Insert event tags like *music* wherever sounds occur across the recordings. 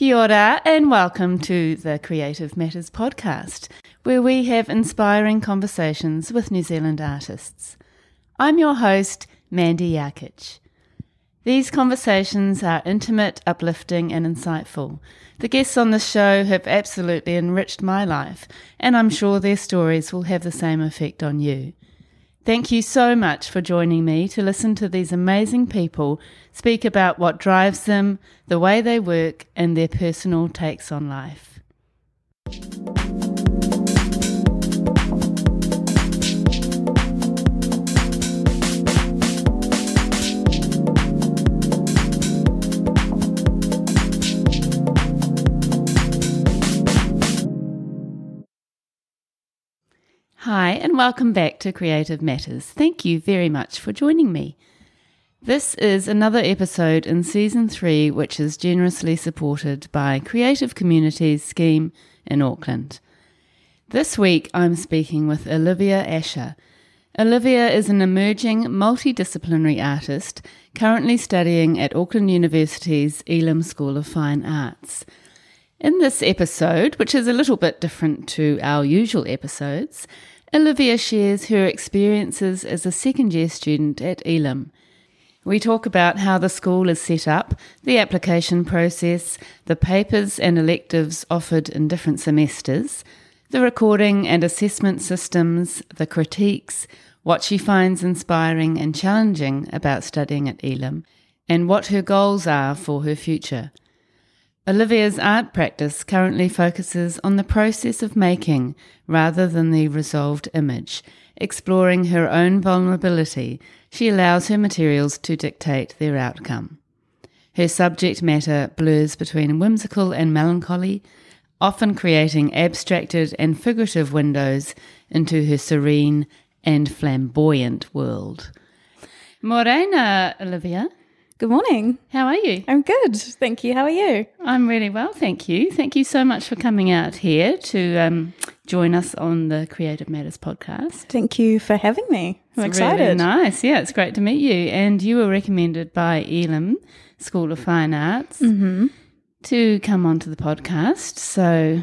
Kia ora and welcome to the Creative Matters podcast, where we have inspiring conversations with New Zealand artists. I'm your host, Mandy Yarkich. These conversations are intimate, uplifting, and insightful. The guests on this show have absolutely enriched my life, and I'm sure their stories will have the same effect on you. Thank you so much for joining me to listen to these amazing people speak about what drives them, the way they work, and their personal takes on life. Hi, and welcome back to Creative Matters. Thank you very much for joining me. This is another episode in season three, which is generously supported by Creative Communities Scheme in Auckland. This week, I'm speaking with Olivia Asher. Olivia is an emerging multidisciplinary artist currently studying at Auckland University's Elam School of Fine Arts. In this episode, which is a little bit different to our usual episodes, Olivia shares her experiences as a second year student at Elam. We talk about how the school is set up, the application process, the papers and electives offered in different semesters, the recording and assessment systems, the critiques, what she finds inspiring and challenging about studying at Elam, and what her goals are for her future. Olivia's art practice currently focuses on the process of making rather than the resolved image. Exploring her own vulnerability, she allows her materials to dictate their outcome. Her subject matter blurs between whimsical and melancholy, often creating abstracted and figurative windows into her serene and flamboyant world. Morena, Olivia. Good morning. How are you? I'm good. Thank you. How are you? I'm really well, thank you. Thank you so much for coming out here to um, join us on the Creative Matters podcast. Thank you for having me. I'm It's excited. Really nice. Yeah, it's great to meet you. And you were recommended by Elam School of Fine Arts Mm-hmm. to come onto the podcast. So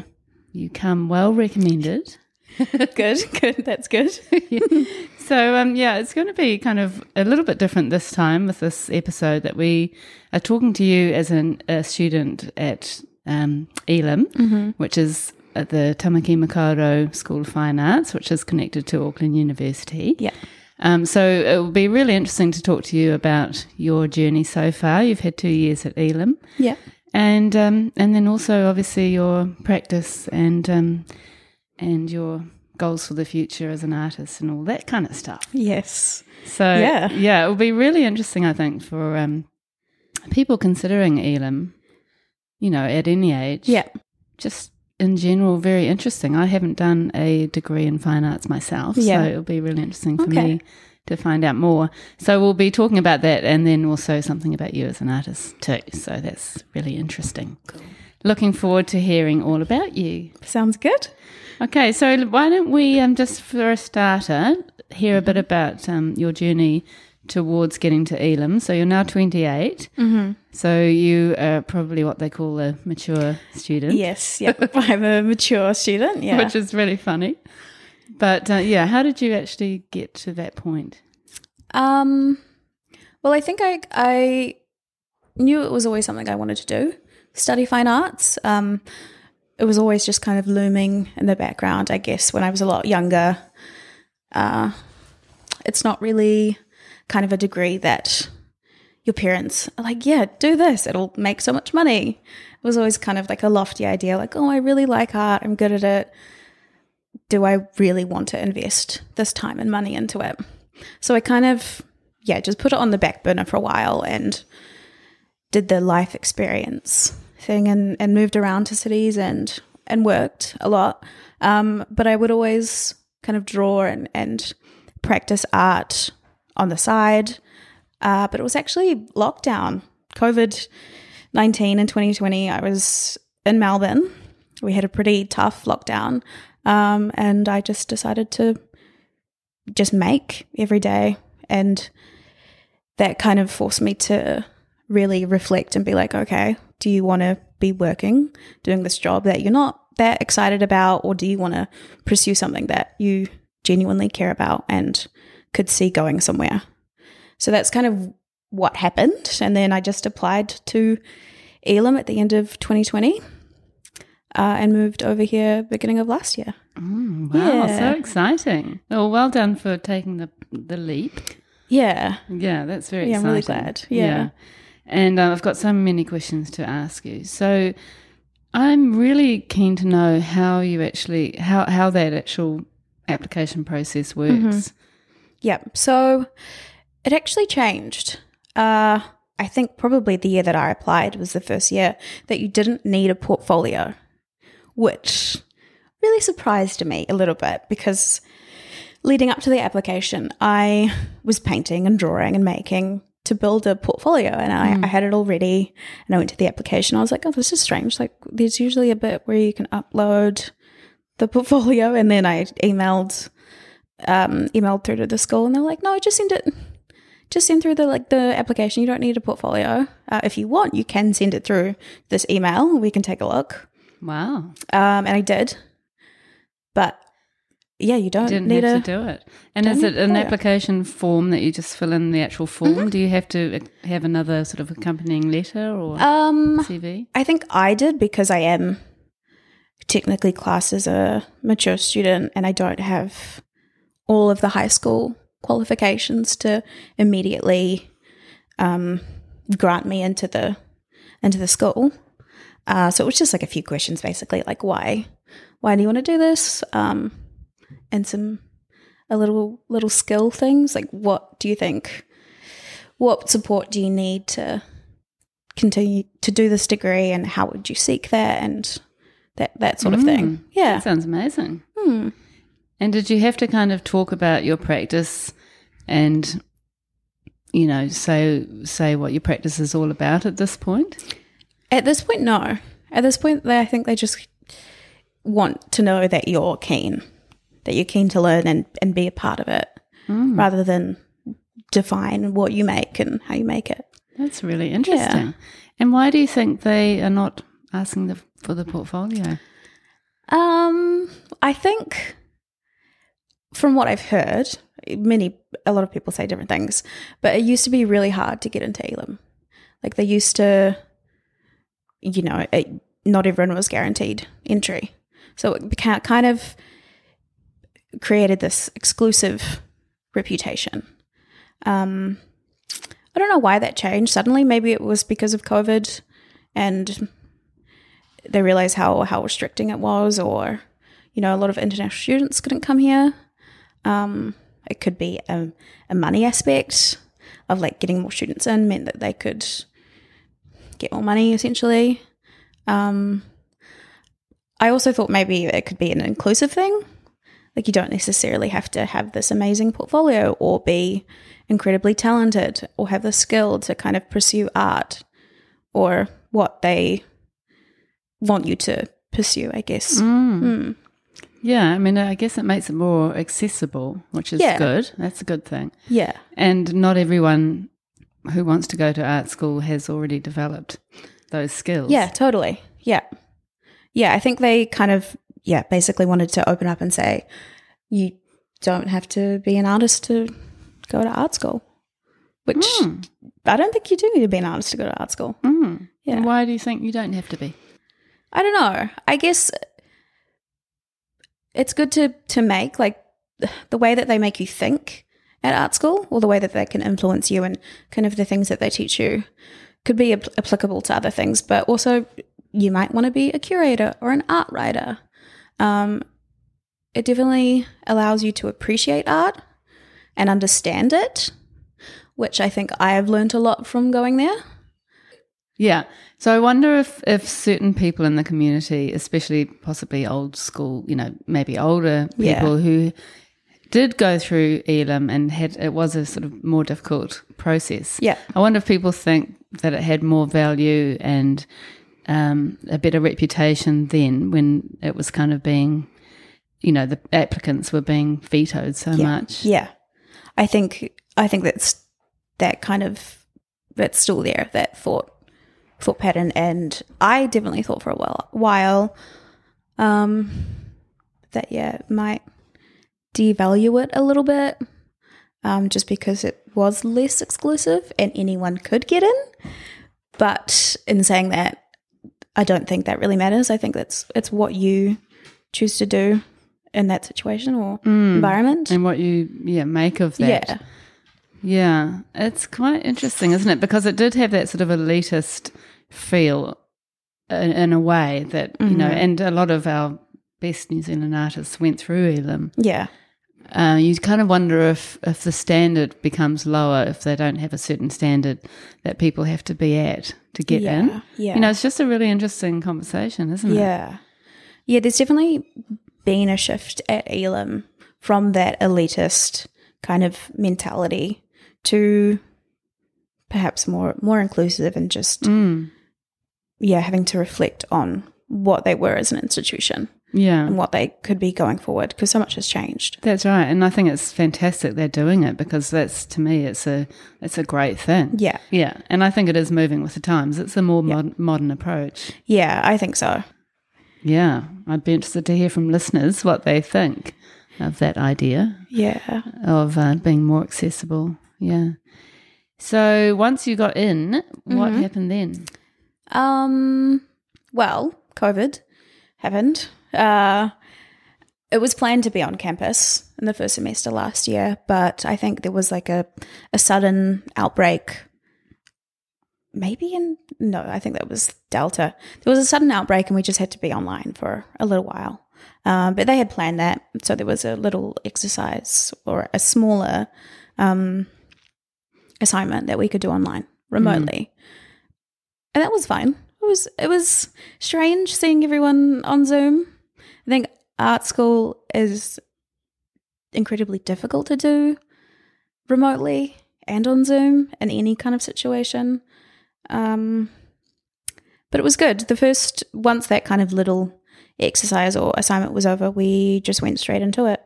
you come well recommended. *laughs* good. Good. That's good. *laughs* So um, yeah, it's going to be kind of a little bit different this time with this episode that we are talking to you as an, a student at um, Elam, which is at the Tamaki Makaurau School of Fine Arts, which is connected to Auckland University. Yeah. Um, so it will be really interesting to talk to you about your journey so far. You've had two years at Elam, Yeah. and um, and then also obviously your practice and um, and your goals for the future as an artist and all that kind of stuff. Yes. So Yeah. yeah, it will be really interesting, I think, for um, people considering Elam. You know, at any age. Yeah. Just in general, very interesting. I haven't done a degree in fine arts myself, Yeah. so it'll be really interesting for Okay. me to find out more. So we'll be talking about that, and then also something about you as an artist too. So that's really interesting. Cool. Looking forward to hearing all about you. Sounds good. Okay, so why don't we um, just for a starter hear a bit Mm-hmm. about um, your journey towards getting to Elam? So you're now 28. Mm-hmm. So you are probably what they call a mature student, Yes. Yep. *laughs* I'm a mature student. Yeah. which is really funny. But uh, yeah, how did you actually get to that point? Um. Well, I think I I knew it was always something I wanted to do. Study fine arts. Um. It was always just kind of looming in the background. I guess when I was a lot younger. Uh, it's not really kind of a degree that your parents are like, yeah, do this. It'll make so much money. It was always kind of like a lofty idea, like, oh, I really like art. I'm good at it. Do I really want to invest this time and money into it? So I kind of, yeah, just put it on the back burner for a while and did the life experience thing and, and moved around to cities and, and worked a lot. Um, but I would always kind of draw and, and practice art on the side. Uh, but it was actually lockdown, COVID 19 and 2020. I was in Melbourne. We had a pretty tough lockdown. Um, and I just decided to just make every day. And that kind of forced me to really reflect and be like, okay, do you want to be working, doing this job that you're not that excited about, or do you want to pursue something that you genuinely care about and could see going somewhere? So that's kind of what happened. And then I just applied to Elam at the end of 2020 uh, and moved over here beginning of last year. Mm, wow, Yeah. so exciting. Well, well done for taking the the leap. Yeah. Yeah, that's very Yeah, I'm exciting. really glad. Yeah. And uh, I've got so many questions to ask you. So I'm really keen to know how you actually how how that actual application process works. Mm-hmm. Yep. So it actually changed. Uh, I think probably the year that I applied was the first year that you didn't need a portfolio, which really surprised me a little bit because leading up to the application, I was painting and drawing and making to build a portfolio and I, I had it all ready and I went to the application. I was like, oh, this is strange. Like, there's usually a bit where you can upload the portfolio *laughs* and then I emailed um, emailed through to the school and they're like, no, just send it, just send through the like the application. You don't need a portfolio. Uh, if you want, you can send it through this email. We can take a look. Wow. Um, and I did, yeah, you don't Didn't need have a. to do it. And is it an application form that you just fill in the actual form? Mm-hmm. Do you have to uh, have another sort of accompanying letter or Um, CV? I think I did because I am technically classed as a mature student and I don't have all of the high school qualifications to immediately um, grant me into the into the school. Uh, so it was just like a few questions, basically, like why why do you want to do this, um, and some a little little skill things like what do you think, what support do you need to continue to do this degree and how would you seek that and that that sort of thing. Yeah. That sounds amazing. Hmm. And did you have to kind of talk about your practice and you know, say say what your practice is all about at this point? At this point, no. At this point, they, I think they just want to know that you're keen, that you're keen to learn and, and be a part of it, rather than define what you make and how you make it. That's really interesting. And why do you think they are not asking the, for the portfolio? Um, I think from what I've heard, many a lot of people say different things, but it used to be really hard to get into Elam. Like they used to, you know, it, not everyone was guaranteed entry, so it became kind of created this exclusive reputation. Um, I don't know why that changed suddenly. Maybe it was because of COVID, and they realized how how restricting it was, or you know, a lot of international students couldn't come here. Um, it could be a, a money aspect of like getting more students in meant that they could get more money essentially. Um, I also thought maybe it could be an inclusive thing. Like you don't necessarily have to have this amazing portfolio or be incredibly talented or have the skill to kind of pursue art or what they want you to pursue, I guess. Mm. Yeah, I mean, I guess it makes it more accessible, which is Yeah. good. That's a good thing. Yeah. And not everyone who wants to go to art school has already developed those skills. Yeah, totally. Yeah. Yeah, I think they kind of, yeah, basically wanted to open up and say, you don't have to be an artist to go to art school, which Mm. I don't think you do need to be an artist to go to art school. Mm. Yeah. And why do you think you don't have to be? I don't know. I guess it's good to to make like the way that they make you think at art school, or the way that they can influence you, and kind of the things that they teach you could be ap- applicable to other things. But also, you might want to be a curator or an art writer. Um, it definitely allows you to appreciate art and understand it, which I think I have learned a lot from going there. Yeah. So I wonder if, if certain people in the community, especially possibly old school, you know, maybe older Yeah. people who did go through Elam and had it was a sort of more difficult process. Yeah. I wonder if people think that it had more value and um, a better reputation then when it was kind of being, you know, the applicants were being vetoed so much. Yeah. I think I think that's that kind of that's still there, that thought thought pattern, and I definitely thought for a while, while um, that yeah might devalue it a little bit, um, just because it was less exclusive and anyone could get in. But in saying that, I don't think that really matters. I think that's it's what you choose to do in that situation or environment. and what you yeah make of that. Yeah. Yeah, it's quite interesting, isn't it? Because it did have that sort of elitist feel in, in a way that you know, Mm-hmm. and a lot of our best New Zealand artists went through Elam. Yeah. Uh, you kind of wonder if if the standard becomes lower if they don't have a certain standard that people have to be at to get Yeah, in. yeah. You know, it's just a really interesting conversation, isn't it? Yeah. Yeah, there's definitely been a shift at Elam from that elitist kind of mentality to perhaps more more inclusive and just Mm. yeah, having to reflect on what they were as an institution Yeah. and what they could be going forward because so much has changed. That's right, and I think it's fantastic they're doing it because that's to me it's a it's a great thing. Yeah. yeah, and I think it is moving with the times. It's a more mod- modern approach. Yeah, I think so. Yeah, I'd be interested to hear from listeners what they think of that idea Yeah. of uh, being more accessible. Yeah. So once you got in, what Mm-hmm. happened then? Um, well, COVID happened. Uh, it was planned to be on campus in the first semester last year, but I think there was like a, a sudden outbreak. Maybe in, no, I think that was Delta. There was a sudden outbreak and we just had to be online for a little while. Um, but they had planned that. So there was a little exercise or a smaller um, assignment that we could do online remotely and that was fine. It was it was strange seeing everyone on Zoom. I think art school is incredibly difficult to do remotely and on Zoom in any kind of situation. Um, but it was good. The first once that kind of little exercise or assignment was over, we just went straight into it.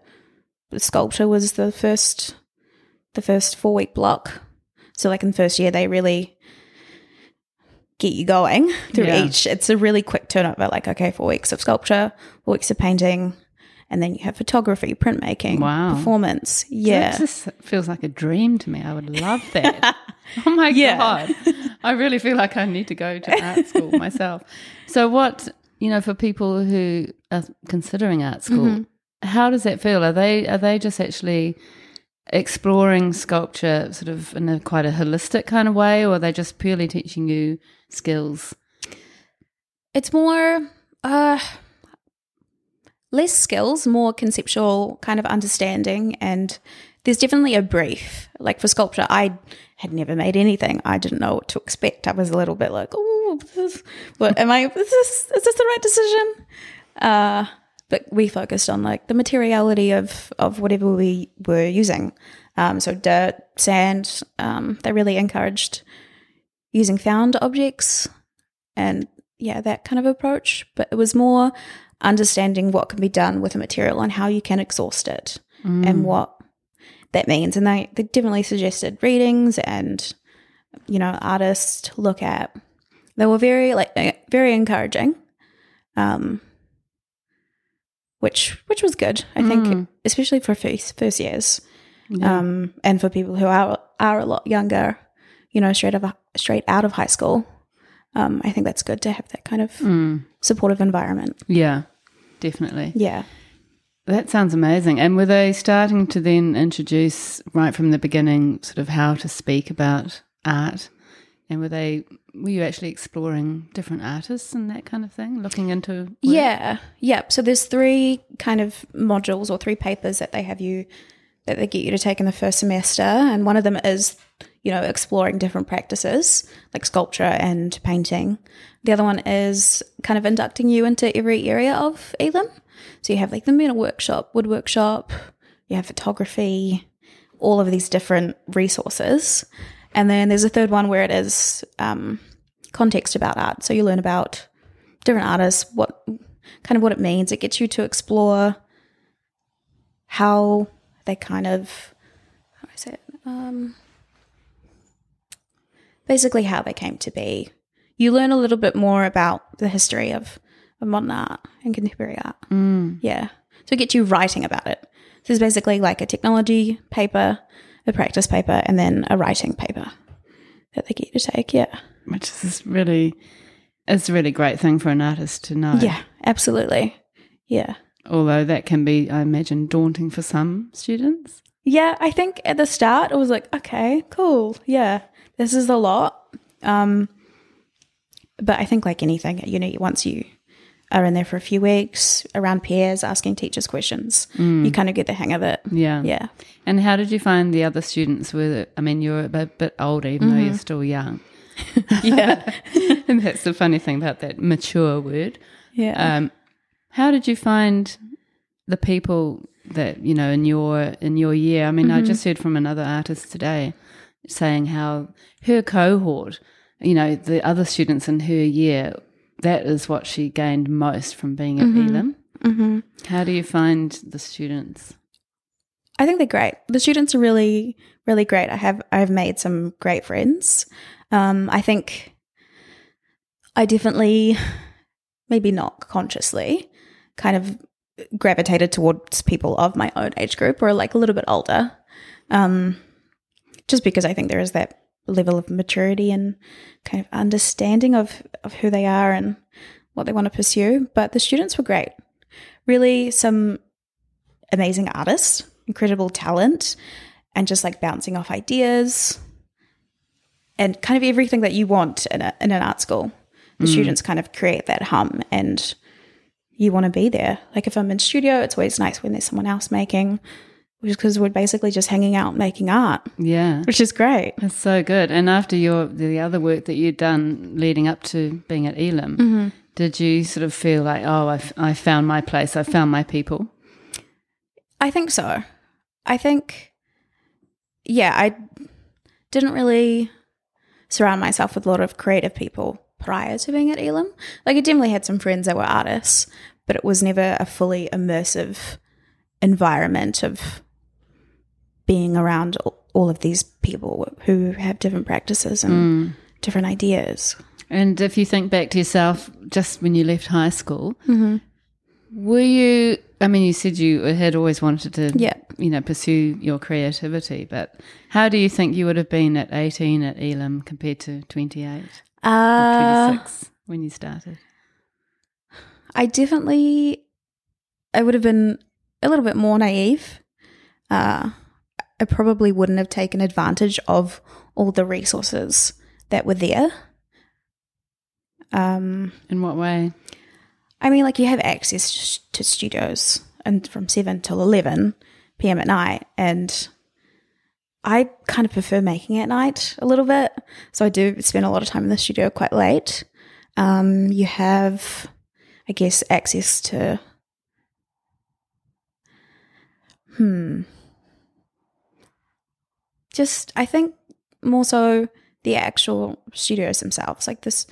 The sculpture was the first the first four week block. So like in the first year they really get you going through Yeah. each. It's a really quick turnover, like, okay, four weeks of sculpture, four weeks of painting, and then you have photography, printmaking, Wow. performance. Yeah. That just feels like a dream to me. I would love that. *laughs* oh my *laughs* Yeah. god! I really feel like I need to go to art school *laughs* myself. So, what you know, for people who are considering art school, Mm-hmm. how does that feel? Are they are they just actually exploring sculpture sort of in a quite a holistic kind of way, or are they just purely teaching you skills? It's more uh less skills, more conceptual kind of understanding and there's definitely a brief. Like for sculpture, I had never made anything. I didn't know what to expect. I was a little bit like, oh, this, what am I? Is this is this the right decision? Uh, but we focused on like the materiality of of whatever we were using. Um, so dirt, sand. Um, they really encouraged using found objects and yeah, that kind of approach. But it was more understanding what can be done with a material and how you can exhaust it and what that means. And they, they definitely suggested readings and, you know, artists to look at. They were very like very encouraging. Um which which was good, I think, especially for first first years. Um and for people who are are a lot younger, you know, straight of straight out of high school. Um, I think that's good to have that kind of supportive environment. Yeah, definitely. Yeah. That sounds amazing. And were they starting to then introduce right from the beginning sort of how to speak about art? And were they were you actually exploring different artists and that kind of thing, looking into work? Yeah. Yep. So there's three kind of modules or three papers that they have you that they get you to take in the first semester, and one of them is you know exploring different practices like sculpture and painting. The other one is kind of inducting you into every area of Elam. So you have like the metal workshop, wood workshop, you have photography, all of these different resources. And then there's a third one where it is um, context about art. So you learn about different artists, what kind of what it means. It gets you to explore how they kind of how do I say it? Um, basically how they came to be. you learn a little bit more about the history of, of modern art and contemporary art. Mm. Yeah. So it gets you writing about it. So it's basically like a technology paper, a practice paper, and then a writing paper that they get to take. Yeah. Which is really, it's a really great thing for an artist to know. Yeah, absolutely. Yeah. Although that can be, I imagine, daunting for some students. Yeah, I think at the start it was like, okay, cool. Yeah, this is a lot. Um, but I think like anything, you know, once you are in there for a few weeks around peers asking teachers questions, you mm. kind of get the hang of it. Yeah. Yeah. And how did you find the other students? Were I mean, you're a bit, bit older, even though you're mm-hmm. still young. *laughs* Yeah. *laughs* and that's the funny thing about that mature word. yeah. Um, how did you find the people that you know in your in your year? I mean, I mm-hmm. just heard from another artist today saying how her cohort, you know, the other students in her year, that is what she gained most from being at Elam. hmm How do you find the students? I think they're great. The students are really, really great. I have I've made some great friends. Um, I think I definitely, maybe not consciously, kind of gravitated towards people of my own age group or like a little bit older, um, just because I think there is that level of maturity and kind of understanding of of who they are and what they want to pursue. But the students were great. Really, some amazing artists, incredible talent, and just like bouncing off ideas and kind of everything that you want in, a, in an art school. The hmm. students kind of create that hum and you want to be there. Like if I'm in studio, it's always nice when there's someone else making, which is because we're basically just hanging out making art, Yeah. which is great. That's so good. And after your the other work that you'd done leading up to being at Elam, mm-hmm. did you sort of feel like, oh, I, f- I found my place, I found my people? I think so. I think, yeah, I didn't really surround myself with a lot of creative people prior to being at Elam. Like, I definitely had some friends that were artists, but it was never a fully immersive environment of being around all of these people who have different practices and different ideas. And if you think back to yourself, just when you left high school, were you? I mean, you said you had always wanted to, Yeah. you know, pursue your creativity. But how do you think you would have been at eighteen at Elam compared to twenty eight, Uh, twenty six when you started? I definitely, I would have been a little bit more naive. Uh, I probably wouldn't have taken advantage of all the resources that were there. Um, In what way? I mean, like you have access to studios and from seven till eleven p.m. at night, and I kind of prefer making at night a little bit. So I do spend a lot of time in the studio quite late. Um, you have, I guess, access to. Hmm. Just, I think more so the actual studios themselves, like this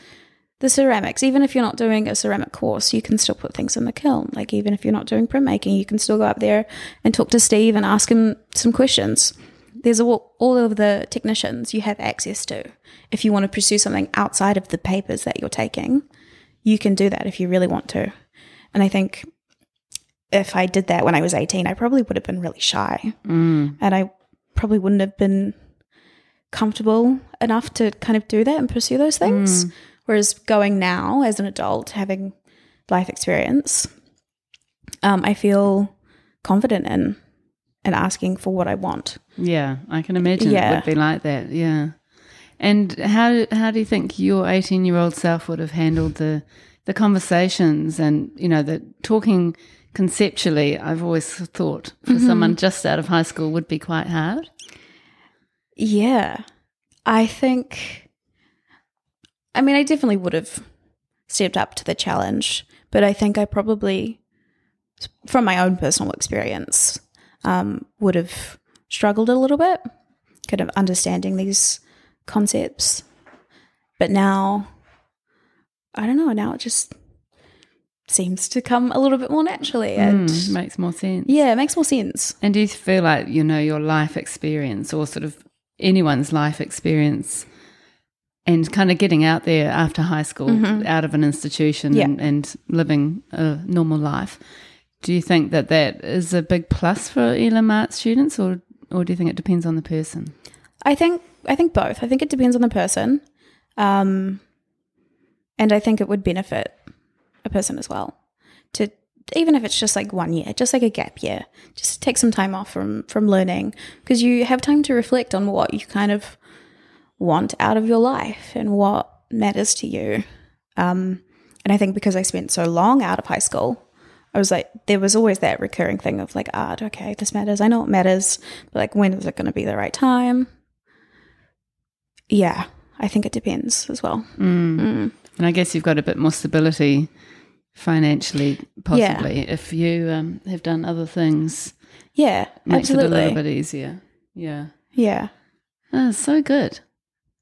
the ceramics, even if you're not doing a ceramic course, you can still put things in the kiln. Like even if you're not doing printmaking, you can still go up there and talk to Steve and ask him some questions. There's all, all of the technicians you have access to. If you want to pursue something outside of the papers that you're taking, you can do that if you really want to. And I think if I did that when I was 18, I probably would have been really shy. Mm. And I probably wouldn't have been comfortable enough to kind of do that and pursue those things. Whereas going now as an adult, having life experience, um, I feel confident in in asking for what I want. Yeah, I can imagine yeah. it would be like that. Yeah. And how how do you think your eighteen year old self would have handled the the conversations and you know the talking conceptually? I've always thought for someone just out of high school would be quite hard. Yeah, I think. I mean, I definitely would have stepped up to the challenge, but I think I probably, from my own personal experience, um, would have struggled a little bit, kind of understanding these concepts. But now, I don't know. Now it just seems to come a little bit more naturally, and Mm, makes more sense. yeah, it makes more sense. And do you feel like you know your life experience or sort of anyone's life experience and kind of getting out there after high school, out of an institution Mm-hmm. Yeah. and, and living a normal life. Do you think that that is a big plus for Elam Art students, or or do you think it depends on the person? I think I think both. I think it depends on the person, um, and I think it would benefit a person as well to even if it's just like one year, just like a gap year, just take some time off from from learning because you have time to reflect on what you kind of want out of your life and what matters to you. Um, and I think because I spent so long out of high school, I was like, there was always that recurring thing of like, ah, art, okay, this matters. I know it matters, but like, when is it going to be the right time? Yeah, I think it depends as well. Mm. Mm. And I guess you've got a bit more stability financially, possibly, if you um, have done other things. Yeah, Makes it a little bit easier. Yeah. Yeah. Oh, so good.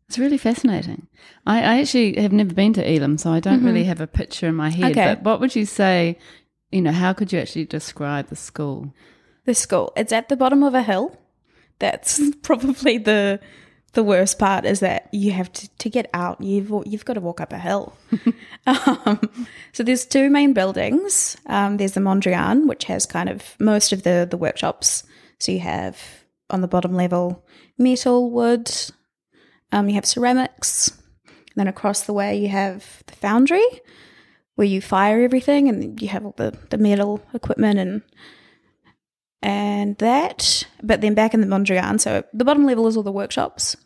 It's really fascinating. I, I actually have never been to Elam, so I don't really have a picture in my head. Mm-hmm. Okay. But what would you say? You know, how could you actually describe the school? The school. It's at the bottom of a hill. That's *laughs* probably the the worst part is that you have to, to get out. You've you've got to walk up a hill. *laughs* um, so there's two main buildings. Um, there's the Mondrian, which has kind of most of the the workshops. So you have on the bottom level metal, wood. Um, you have ceramics. And then across the way you have the foundry, where you fire everything, and you have all the the metal equipment and and that. But then back in the Mondrian, so the bottom level is all the workshops,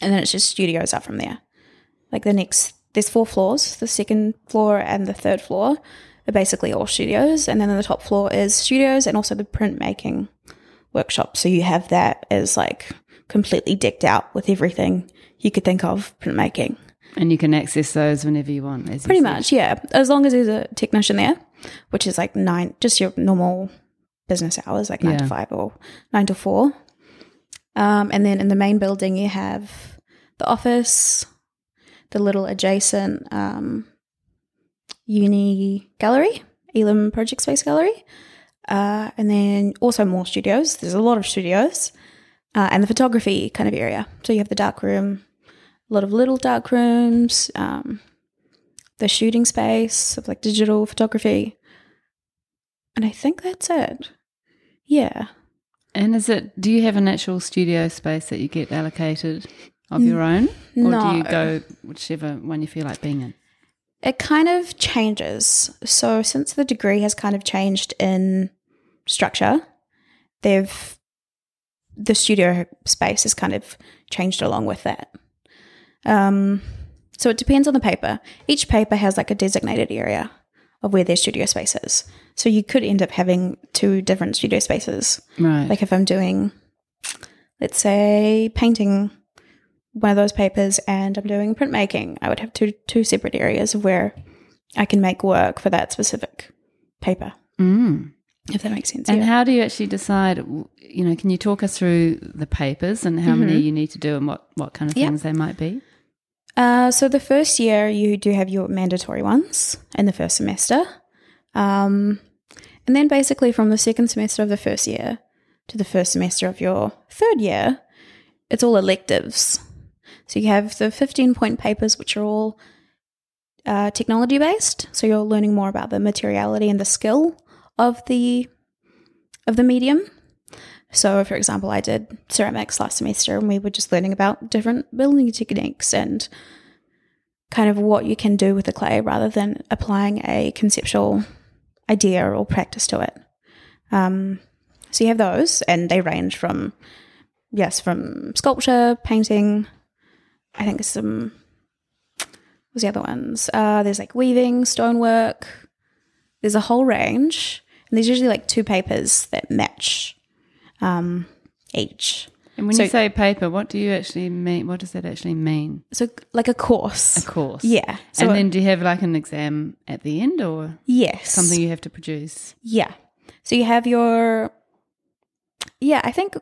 and then it's just studios up from there. Like the next, there's four floors. The second floor and the third floor are basically all studios, and then on the top floor is studios and also the printmaking workshop. So you have that as like completely decked out with everything you could think of printmaking. And you can access those whenever you want. You Pretty said. much, yeah. As long as there's a technician there, which is like nine, just your normal business hours, like nine to five or nine to four. Um, and then in the main building, you have the office, the little adjacent um, uni gallery, Elam Project Space Gallery, uh, and then also more studios. There's a lot of studios, uh, and the photography kind of area. So you have the dark room, a lot of little dark rooms, um, the shooting space of like digital photography. And I think that's it. Yeah. And is it? Do you have an actual studio space that you get allocated of your own, or do you go whichever one you feel like being in? It kind of changes. So since the degree has kind of changed in structure, they've the studio space has kind of changed along with that. Um, so it depends on the paper. Each paper has like a designated area of where their studio space is. So you could end up having two different studio spaces. Right. Like if I'm doing, let's say, painting one of those papers and I'm doing printmaking, I would have two two separate areas of where I can make work for that specific paper. mm. If that makes sense. And yeah. how do you actually decide? You know, can you talk us through the papers and how many you need to do and what what kind of Mm-hmm. Things they might be? Uh, so the first year you do have your mandatory ones in the first semester, um, and then basically from the second semester of the first year to the first semester of your third year, it's all electives. So you have the fifteen point papers, which are all uh, technology based. So you're learning more about the materiality and the skill of the of the medium. So, for example, I did ceramics last semester, and we were just learning about different building techniques and kind of what you can do with the clay rather than applying a conceptual idea or practice to it. Um, so you have those, and they range from yes, from sculpture, painting. I think some. What's the other ones? Uh, there's like weaving, stonework. There's a whole range, and there's usually like two papers that match um, each. And when So- you say paper, what do you actually mean? What does that actually mean? So like a course. A course. Yeah. So and then do you have like an exam at the end or yes. something you have to produce? Yeah. So you have your Yeah, I think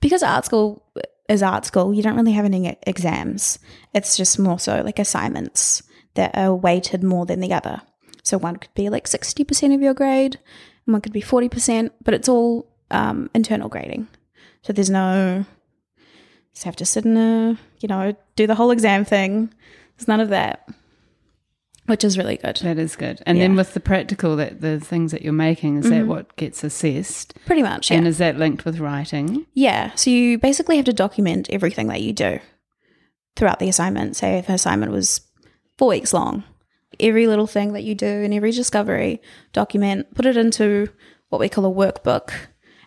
because art school is art school, you don't really have any exams. It's just more so like assignments that are weighted more than the other. So one could be like 60% of your grade, and one could be 40%, but it's all um, internal grading. So there's no just have to sit in a, you know, do the whole exam thing. There's none of that, which is really good. That is good. And then with the practical, that the things that you're making, is that what gets assessed? Pretty much, yeah. And is that linked with writing? Yeah. So you basically have to document everything that you do throughout the assignment. Say if an assignment was four weeks long, every little thing that you do and every discovery, document, put it into what we call a workbook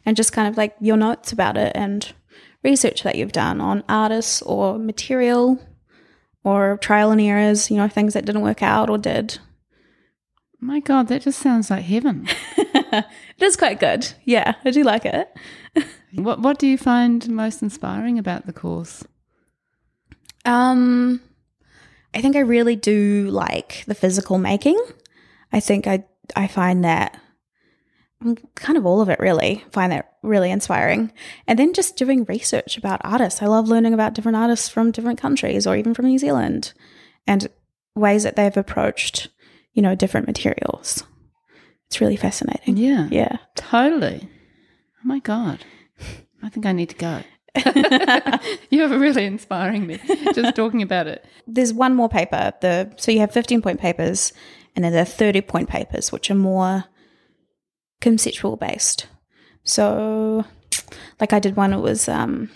and just kind of like your notes about it and research that you've done on artists or material or trial and errors, you know, things that didn't work out or did. My God, that just sounds like heaven. *laughs* it is quite good. Yeah, I do like it. *laughs* what What do you find most inspiring about the course? Um, I think I really do like the physical making. I think I I find that kind of all of it really find that really inspiring. And then just doing research about artists. I love learning about different artists from different countries or even from New Zealand and ways that they've approached, you know, different materials. It's really fascinating. Yeah, Yeah. totally. Oh my God, I think I need to go. *laughs* You're really inspiring me just talking about it. there's one more paper. The so you have 15 point papers, and then there are 30 point papers, which are more conceptual based. So, like I did one, it was um,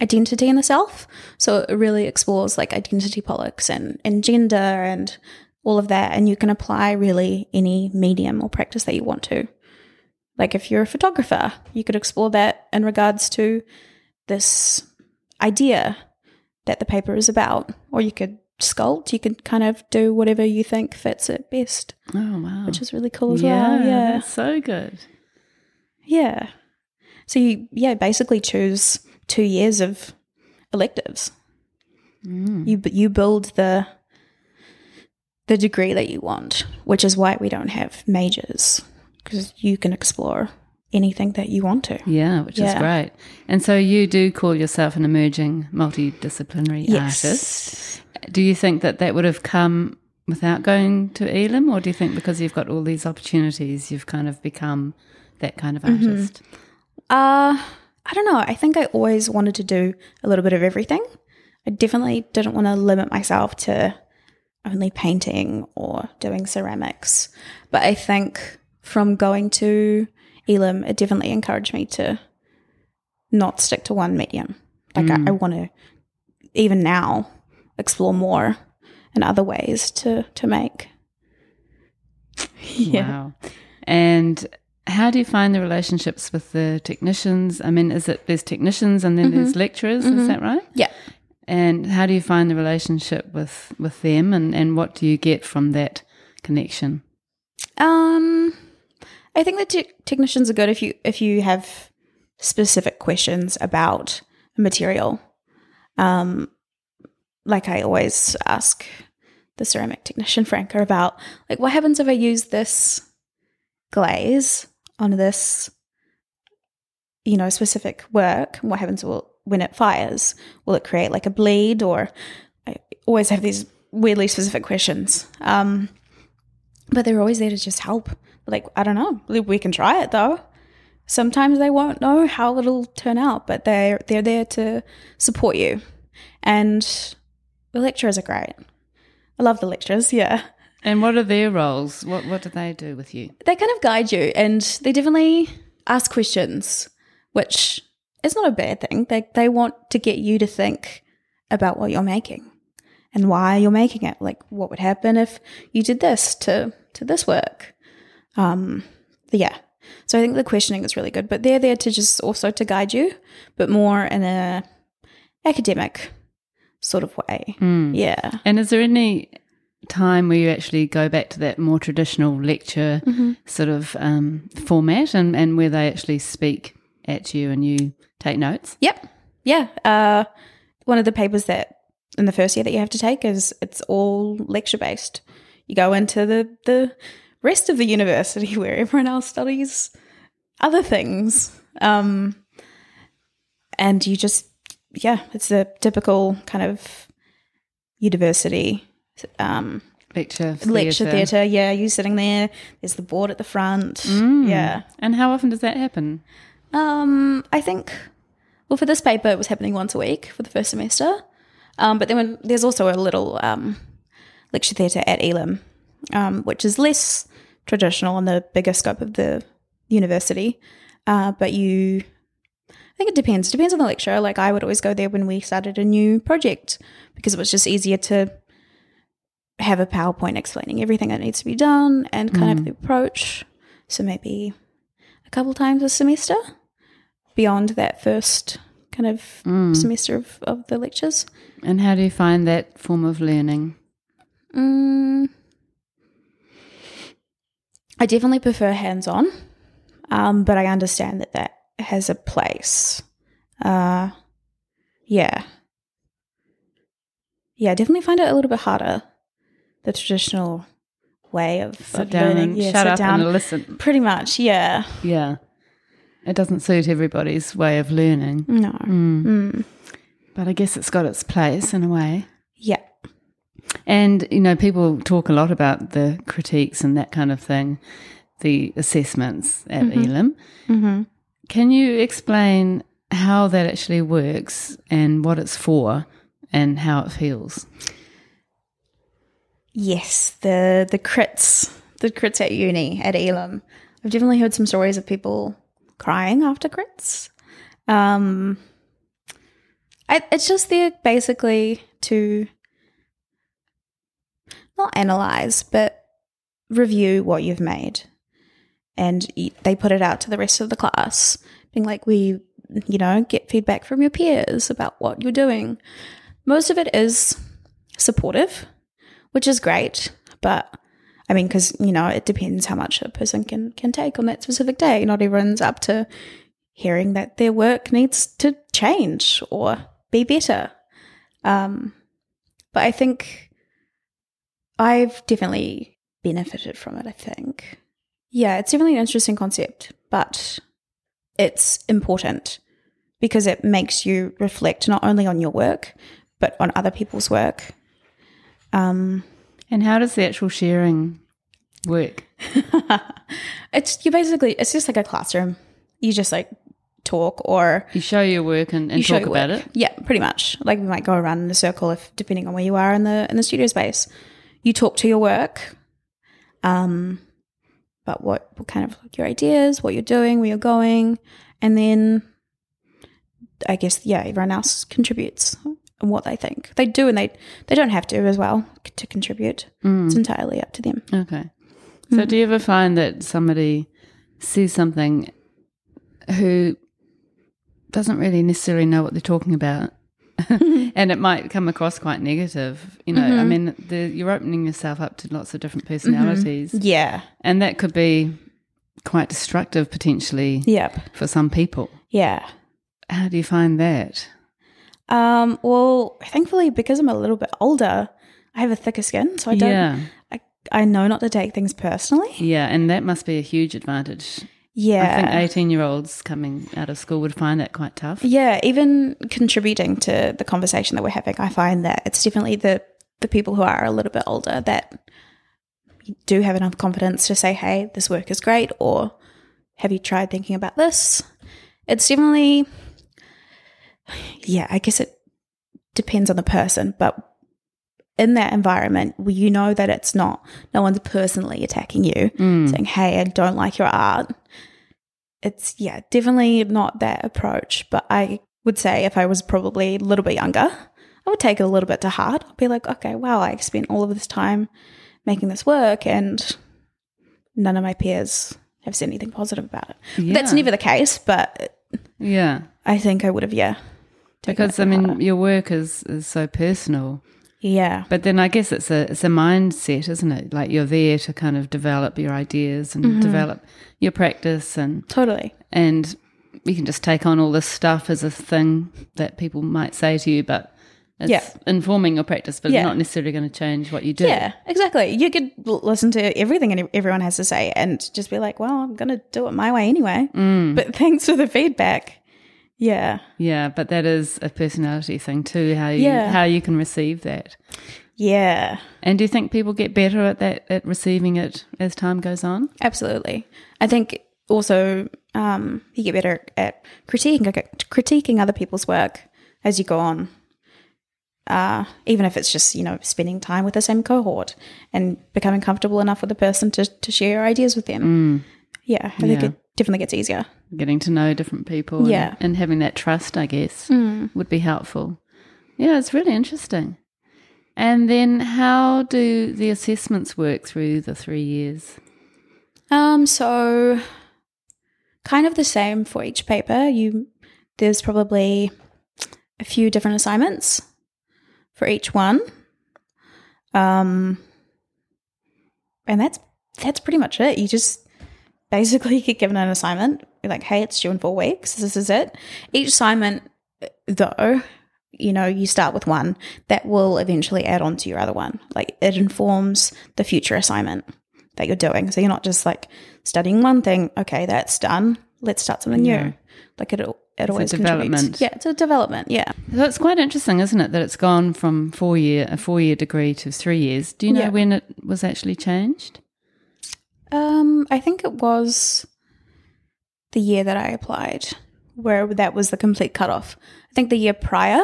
identity in the self. So it really explores like identity politics and and gender and all of that, and you can apply really any medium or practice that you want to. Like if you're a photographer, you could explore that in regards to this idea that the paper is about. Or you could sculpt, you can kind of do whatever you think fits it best, Oh wow, which is really cool as yeah, well. Yeah. that's so good. Yeah. So you yeah, basically choose two years of electives. Mm. You you build the the degree that you want, which is why we don't have majors because you can explore anything that you want to. Yeah, which is great. And so you do call yourself an emerging multidisciplinary artist. Do you think that that would have come without going to Elam, or do you think because you've got all these opportunities, you've kind of become that kind of Mm-hmm. artist? Uh, I don't know. I think I always wanted to do a little bit of everything. I definitely didn't want to limit myself to only painting or doing ceramics. But I think from going to Elam, it definitely encouraged me to not stick to one medium. Like I, I want to, even now, explore more and other ways to to make. *laughs* yeah. Wow. And how do you find the relationships with the technicians? I mean, is it there's technicians and then there's lecturers, is that right? Yeah. And how do you find the relationship with with them and and what do you get from that connection? Um, I think the te- technicians are good if you if you have specific questions about material. Um, like I always ask the ceramic technician Franca about like what happens if I use this glaze on this you know specific work what happens will, when it fires will it create like a bleed or i always have these weirdly specific questions um but they're always there to just help. Like, I don't know, we can try it though. Sometimes they won't know how it'll turn out, but they're they're there to support you. And the lecturers are great. I love the lecturers, yeah. And what are their roles? What what do they do with you? They kind of guide you and they definitely ask questions, which is not a bad thing. They they want to get you to think about what you're making and why you're making it. Like what would happen if you did this to to this work. Um yeah. So I think the questioning is really good, but they're there to just also to guide you, but more in a academic sort of way. Yeah. And is there any time where you actually go back to that more traditional lecture sort of um, format and, and where they actually speak at you and you take notes? Yep. Yeah. Uh, one of the papers that in the first year that you have to take is it's all lecture based. You go into the the rest of the university *laughs* where everyone else studies other things, um, and you just yeah, it's the typical kind of university um, Lecture, lecture theatre. Yeah, you sitting there. There's the board at the front. Yeah. And how often does that happen? Um, I think well, for this paper, it was happening once a week for the first semester. Um, but then when, there's also a little um, lecture theatre at Elam, um, which is less traditional in the bigger scope of the university. Uh, but you, think it depends. Depends on the lecturer. Like I would always go there when we started a new project because it was just easier to have a PowerPoint explaining everything that needs to be done and kind of the approach. So maybe a couple times a semester beyond that first kind of semester of, of the lectures. And how do you find that form of learning? Mm, I definitely prefer hands on, um, but I understand that that has a place. Uh, yeah. Yeah, I definitely find it a little bit harder. The traditional way of, Sit of down learning. and yeah, shut up down. and listen. Pretty much, yeah. Yeah. It doesn't suit everybody's way of learning. No. Mm. Mm. But I guess it's got its place in a way. Yeah. And, you know, people talk a lot about the critiques and that kind of thing, the assessments at Elam. hmm Can you explain how that actually works and what it's for and how it feels? Yes, the the crits, the crits at uni at Elam. I've definitely heard some stories of people crying after crits. Um, I, it's just there basically to not analyze, but review what you've made, and they put it out to the rest of the class, being like, we, you know, get feedback from your peers about what you're doing. Most of it is supportive which is great. But I mean, because you know, it depends how much a person can can take on that specific day. Not everyone's up to hearing that their work needs to change or be better. Um, but I think I've definitely benefited from it. I think, yeah, it's definitely an interesting concept, but it's important because it makes you reflect not only on your work but on other people's work. Um, And how does the actual sharing work? *laughs* it's you basically it's just like a classroom. You just like talk or You show your work and, and you talk about work. it? Yeah, pretty much. Like we might go around in a circle if depending on where you are in the in the studio space. You talk to your work, um, about what, what kind of like your ideas, what you're doing, where you're going, and then I guess yeah, everyone else contributes and what they think. They do and they they don't have to as well to contribute. Mm. It's entirely up to them. Okay. So, do you ever find that somebody sees something who doesn't really necessarily know what they're talking about? *laughs* and it might come across quite negative. You know, I mean, the, you're opening yourself up to lots of different personalities, Yeah. and that could be quite destructive potentially Yep. for some people. Yeah. How do you find that? Um, well, thankfully, because I'm a little bit older, I have a thicker skin, so I don't. yeah, I, I know not to take things personally. yeah, and that must be a huge advantage. Yeah, I think 18 year olds coming out of school would find that quite tough. yeah. Even contributing to the conversation that we're having, I find that it's definitely the the people who are a little bit older that do have enough confidence to say, "Hey, this work is great," or "Have you tried thinking about this?" It's definitely, yeah. I guess it depends on the person, but in that environment where you know that it's not no one's personally attacking you Mm. saying hey i don't like your art it's yeah definitely not that approach but i would say if i was probably a little bit younger i would take it a little bit to heart i'd be like okay wow i spent all of this time making this work and none of my peers have said anything positive about it that's never the case but Yeah. i think i would have yeah Because I mean, heart. your work is, is so personal, yeah but then I guess it's a it's a mindset, isn't it? Like you're there to kind of develop your ideas and Mm-hmm. develop your practice, and totally and you can just take on all this stuff as a thing that people might say to you, but it's Yeah. informing your practice, but Yeah. it's not necessarily going to change what you do. Yeah, exactly. You could listen to everything everyone has to say and just be like, well, I'm going to do it my way anyway. Mm. But thanks for the feedback. Yeah. Yeah, but that is a personality thing too. How you Yeah. how you can receive that. Yeah, And do you think people get better at that at receiving it as time goes on? absolutely. I think also Um, you get better at critiquing critiquing other people's work as you go on. Uh, even if it's just you know spending time with the same cohort and becoming comfortable enough with the person to to share ideas with them. Mm. Yeah, I think it definitely gets easier. Getting to know different people. and- Yeah. And, having that trust, I guess, Mm. would be helpful. Yeah, it's really interesting. And then how do the assessments work through the three years? Um, so kind of the same for each paper. You there's probably a few different assignments for each one. Um, and that's that's pretty much it. You just basically you get given an assignment. You're like, hey, it's due in four weeks. This is it. Each assignment, though, you know, you start with one that will eventually add on to your other one. Like it informs the future assignment that you're doing. So you're not just like studying one thing. Okay, that's done. Let's start something Yeah. new. Like it, it a always development. contributes. Yeah, it's a development. Yeah. So it's quite interesting, isn't it, that it's gone from four year a four year degree to three years. Do you know Yeah. when it was actually changed? Um, I think it was the year that I applied, where that was the complete cutoff. I think the year prior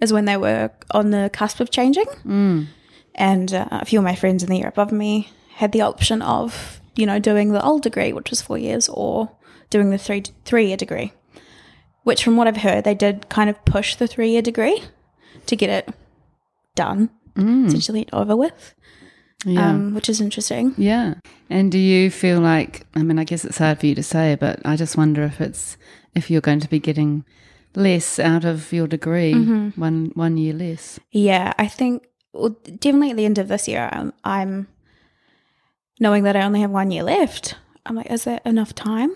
is when they were on the cusp of changing, Mm. and uh, a few of my friends in the year above me had the option of you know doing the old degree, which was four years, or doing the three three year degree. Which, from what I've heard, they did kind of push the three year degree to get it done, essentially over with, Yeah. um, which is interesting. Yeah. And do you feel like, I mean, I guess it's hard for you to say, but I just wonder if it's, if you're going to be getting less out of your degree, Mm-hmm. one, one year less. Yeah, I think well, definitely at the end of this year, I'm, I'm knowing that I only have one year left. I'm like, is that enough time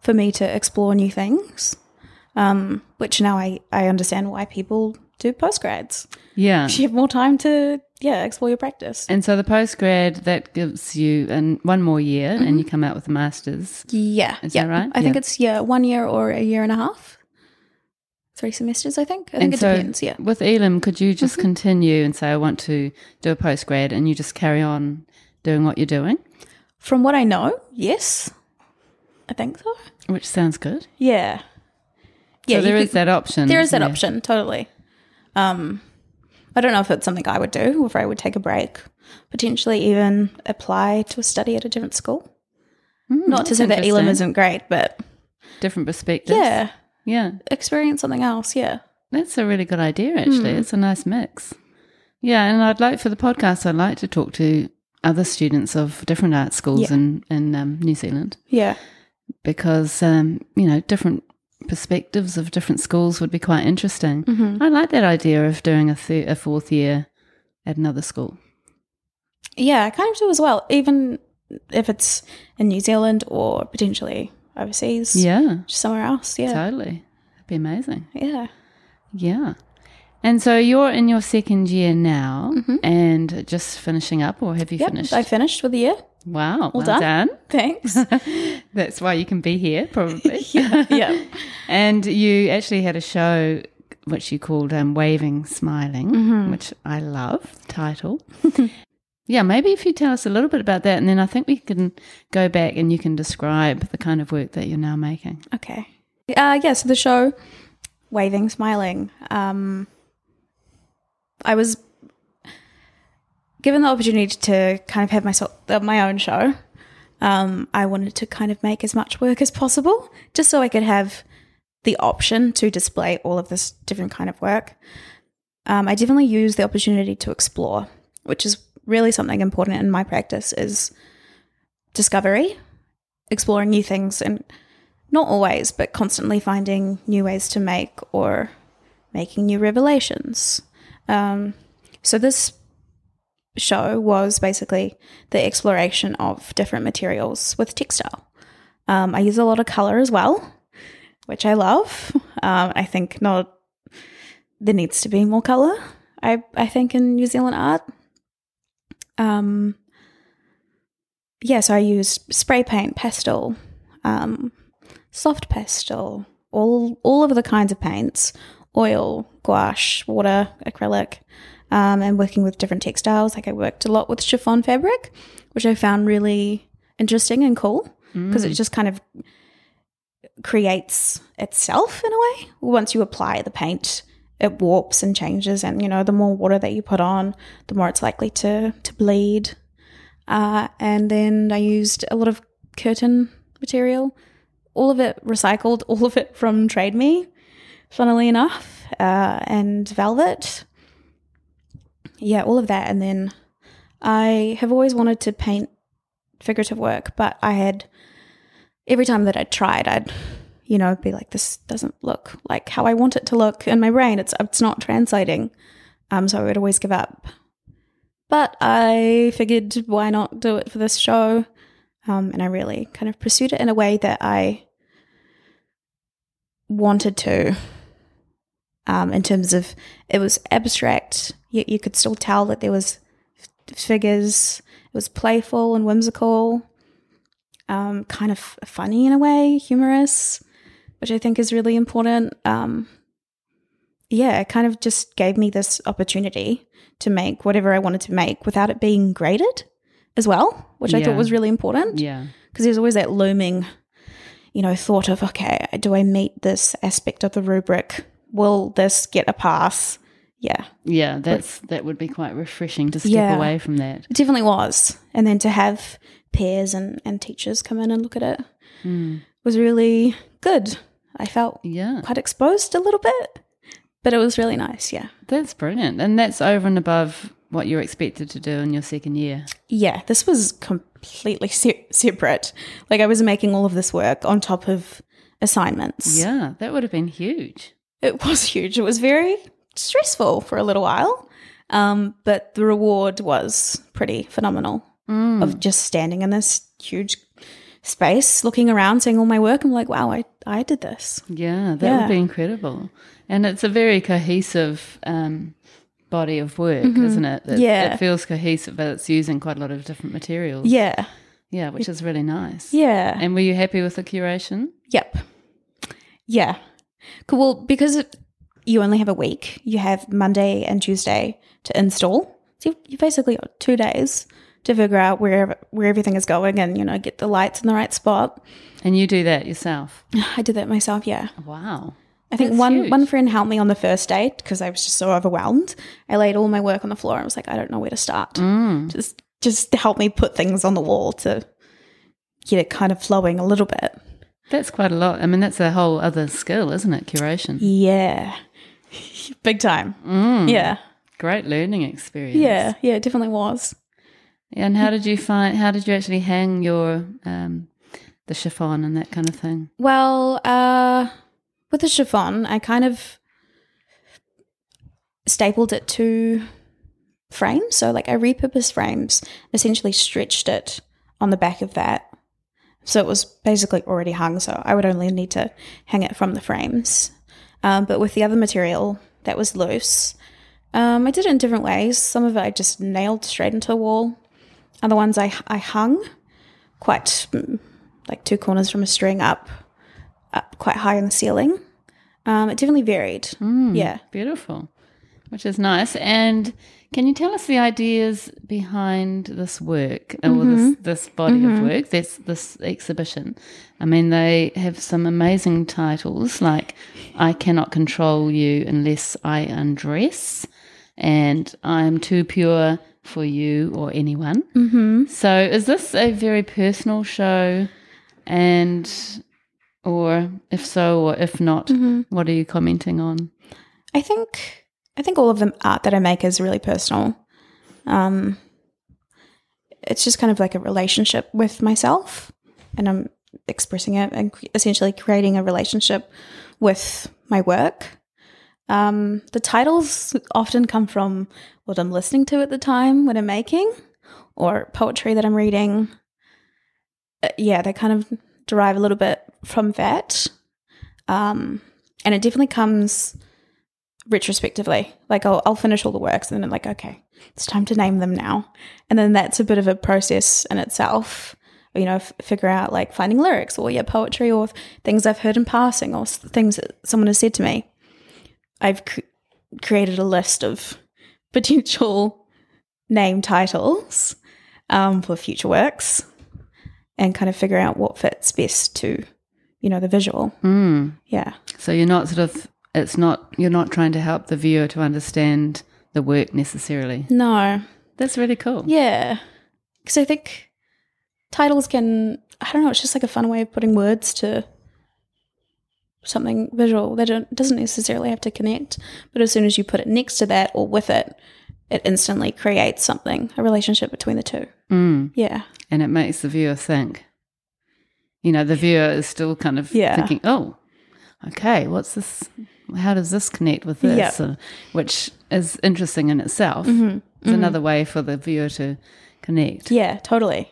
for me to explore new things? Um, which now I, I understand why people do postgrads. Yeah. You have more time to, yeah, explore your practice. And so the postgrad, that gives you an, one more year Mm-hmm. and you come out with a master's. Yeah. Is yeah. that right? I think it's, yeah, one year or a year and a half. Three semesters, I think. I think and it so depends, yeah. Mm-hmm. with Elam, could you just continue and say, I want to do a postgrad and you just carry on doing what you're doing? From what I know, yes. I think so. Which sounds good. Yeah. Yeah, so there you is could- that option. There is that yeah. option, totally. Um, I don't know if it's something I would do, or if I would take a break, potentially even apply to a study at a different school. Mm, Not to say that Elam isn't great, but different perspectives. yeah, Yeah. experience something else. Yeah, That's a really good idea, actually. Hmm. It's a nice mix. Yeah, and I'd like for the podcast, I'd like to talk to other students of different art schools Yeah. in in um, New Zealand yeah, because um, you know different perspectives of different schools would be quite interesting. Mm-hmm. I like that idea of doing a thir- a fourth year at another school. yeah. I kind of do as well, even if it's in New Zealand or potentially overseas, Yeah, somewhere else. Yeah, totally. That'd be amazing. yeah, Yeah. And so you're in your second year now and just finishing up, or have you Mm-hmm. yep. finished? I finished with the year. wow, well done. done. Thanks. *laughs* That's why you can be here, probably. *laughs* yeah, yeah. *laughs* and you actually had a show which you called um, Waving Smiling, Mm-hmm. which I love the title. yeah, maybe if you tell us a little bit about that, and then I think we can go back and you can describe the kind of work that you're now making. Okay. Uh, yeah, so the show, Waving, Smiling, um, I was given the opportunity to kind of have myself, uh, my own show. Um, I wanted to kind of make as much work as possible just so I could have the option to display all of this different kind of work. Um, I definitely use the opportunity to explore, which is really something important in my practice is discovery, exploring new things and not always, but constantly finding new ways to make or making new revelations. Um, so this show was basically the exploration of different materials with textile. Um, I use a lot of color as well, which I love. Um, I think not there needs to be more color. I I think in New Zealand art. Um, yeah, so I used spray paint, pastel, um, soft pastel, all all of the kinds of paints, oil, gouache, water, acrylic, um, and working with different textiles. Like I worked a lot with chiffon fabric, which I found really interesting and cool because it just kind of creates itself in a way. Once you apply the paint, it warps and changes, and you know the more water that you put on, the more it's likely to to bleed. Uh, and then I used a lot of curtain material, all of it recycled, *laughs* all of it from Trade Me, funnily enough, uh, and velvet. Yeah, all of that, and then I have always wanted to paint figurative work, but I had every time that I tried, I'd you know be like, this doesn't look like how I want it to look in my brain. It's it's not translating. Um, so I would always give up. But I figured, why not do it for this show? Um, and I really kind of pursued it in a way that I wanted to. Um, in terms of it was abstract, yet you could still tell that there was figures. It was playful and whimsical, um, kind of funny in a way, humorous, which I think is really important. Um, yeah, it kind of just gave me this opportunity to make whatever I wanted to make without it being graded as well, which I thought was really important Yeah. because there's always that looming, you know, thought of okay, do I meet this aspect of the rubric? Will this get a pass? Yeah, Yeah, that's that would be quite refreshing to step Yeah. away from that. it definitely was. And then to have peers and, and teachers come in and look at it Mm. was really good. I felt Yeah, quite exposed a little bit, but it was really nice. Yeah. that's brilliant, and that's over and above what you're expected to do in your second year. Yeah, this was completely se- separate. Like I was making all of this work on top of assignments. Yeah, that would have been huge. It was *laughs* huge. It was very stressful for a little while. Um, but the reward was pretty phenomenal Mm. of just standing in this huge space, looking around, seeing all my work. I'm like, wow, I, I did this. Yeah, that Yeah. would be incredible. And it's a very cohesive um, body of work, isn't it? it? Mm-hmm. Yeah. It feels cohesive, but it's using quite a lot of different materials. Yeah. Yeah, which is really nice. Yeah. And were you happy with the curation? Yep. Yeah. Cool. Well, because it, you only have a week, you have Monday and Tuesday to install. So you basically got two days to figure out where where everything is going and you know get the lights in the right spot. And you do that yourself? *sighs* I did that myself. Yeah. Wow. I think That's one huge. one friend helped me on the first day because I was just so overwhelmed. I laid all my work on the floor. and I was like, I don't know where to start. Mm. Just just to help me put things on the wall to get it kind of flowing a little bit. That's quite a lot. I mean, that's a whole other skill, isn't it? Curation. Yeah, *laughs* big time. Mm. Yeah, Great learning experience. yeah, yeah. It definitely was. And how did you find? How did you actually hang your um, the chiffon and that kind of thing? Well, uh, with the chiffon, I kind of stapled it to frames. So, like, I repurposed frames, essentially stretched it on the back of that. So it was basically already hung. So I would only need to hang it from the frames. Um, but with the other material that was loose, um, I did it in different ways. Some of it I just nailed straight into a wall. Other ones I, I hung quite mm, like two corners from a string up up quite high in the ceiling. Um, it definitely varied. Mm, Yeah. Beautiful. Which is nice. And can you tell us the ideas behind this work or this this body of work, this this exhibition? I mean, they have some amazing titles like "I cannot control you unless I undress," and "I'm too pure for you or anyone." Mm-hmm. So, is this a very personal show? And, or if so, or if not, Mm-hmm. what are you commenting on? I think I think all of the art that I make is really personal. Um, it's just kind of like a relationship with myself, and I'm expressing it and essentially creating a relationship with my work. Um, the titles often come from what I'm listening to at the time when I'm making, or poetry that I'm reading. Uh, yeah, they kind of derive a little bit from that. Um, and it definitely comes retrospectively. Like I'll, I'll finish all the works and then I'm like, okay, it's time to name them now. And then that's a bit of a process in itself. You know, f- figure out like finding lyrics or yeah, poetry or things I've heard in passing or s- things that someone has said to me. I've cr- created a list of *laughs* potential name titles um, for future works and kind of figure out what fits best to you know, the visual. Mm. Yeah. So you're not sort of, it's not, you're not trying to help the viewer to understand the work necessarily. No. That's really cool. Yeah. Because I think titles can, I don't know, it's just like a fun way of putting words to something visual that don't, doesn't necessarily have to connect. But as soon as you put it next to that or with it, it instantly creates something, a relationship between the two. Mm. Yeah. And it makes the viewer think. You know, the viewer is still kind of Yeah. thinking, oh, okay, what's this? How does this connect with this? Uh, which is interesting in itself. Mhm. It's another way for the viewer to connect. Yeah, totally.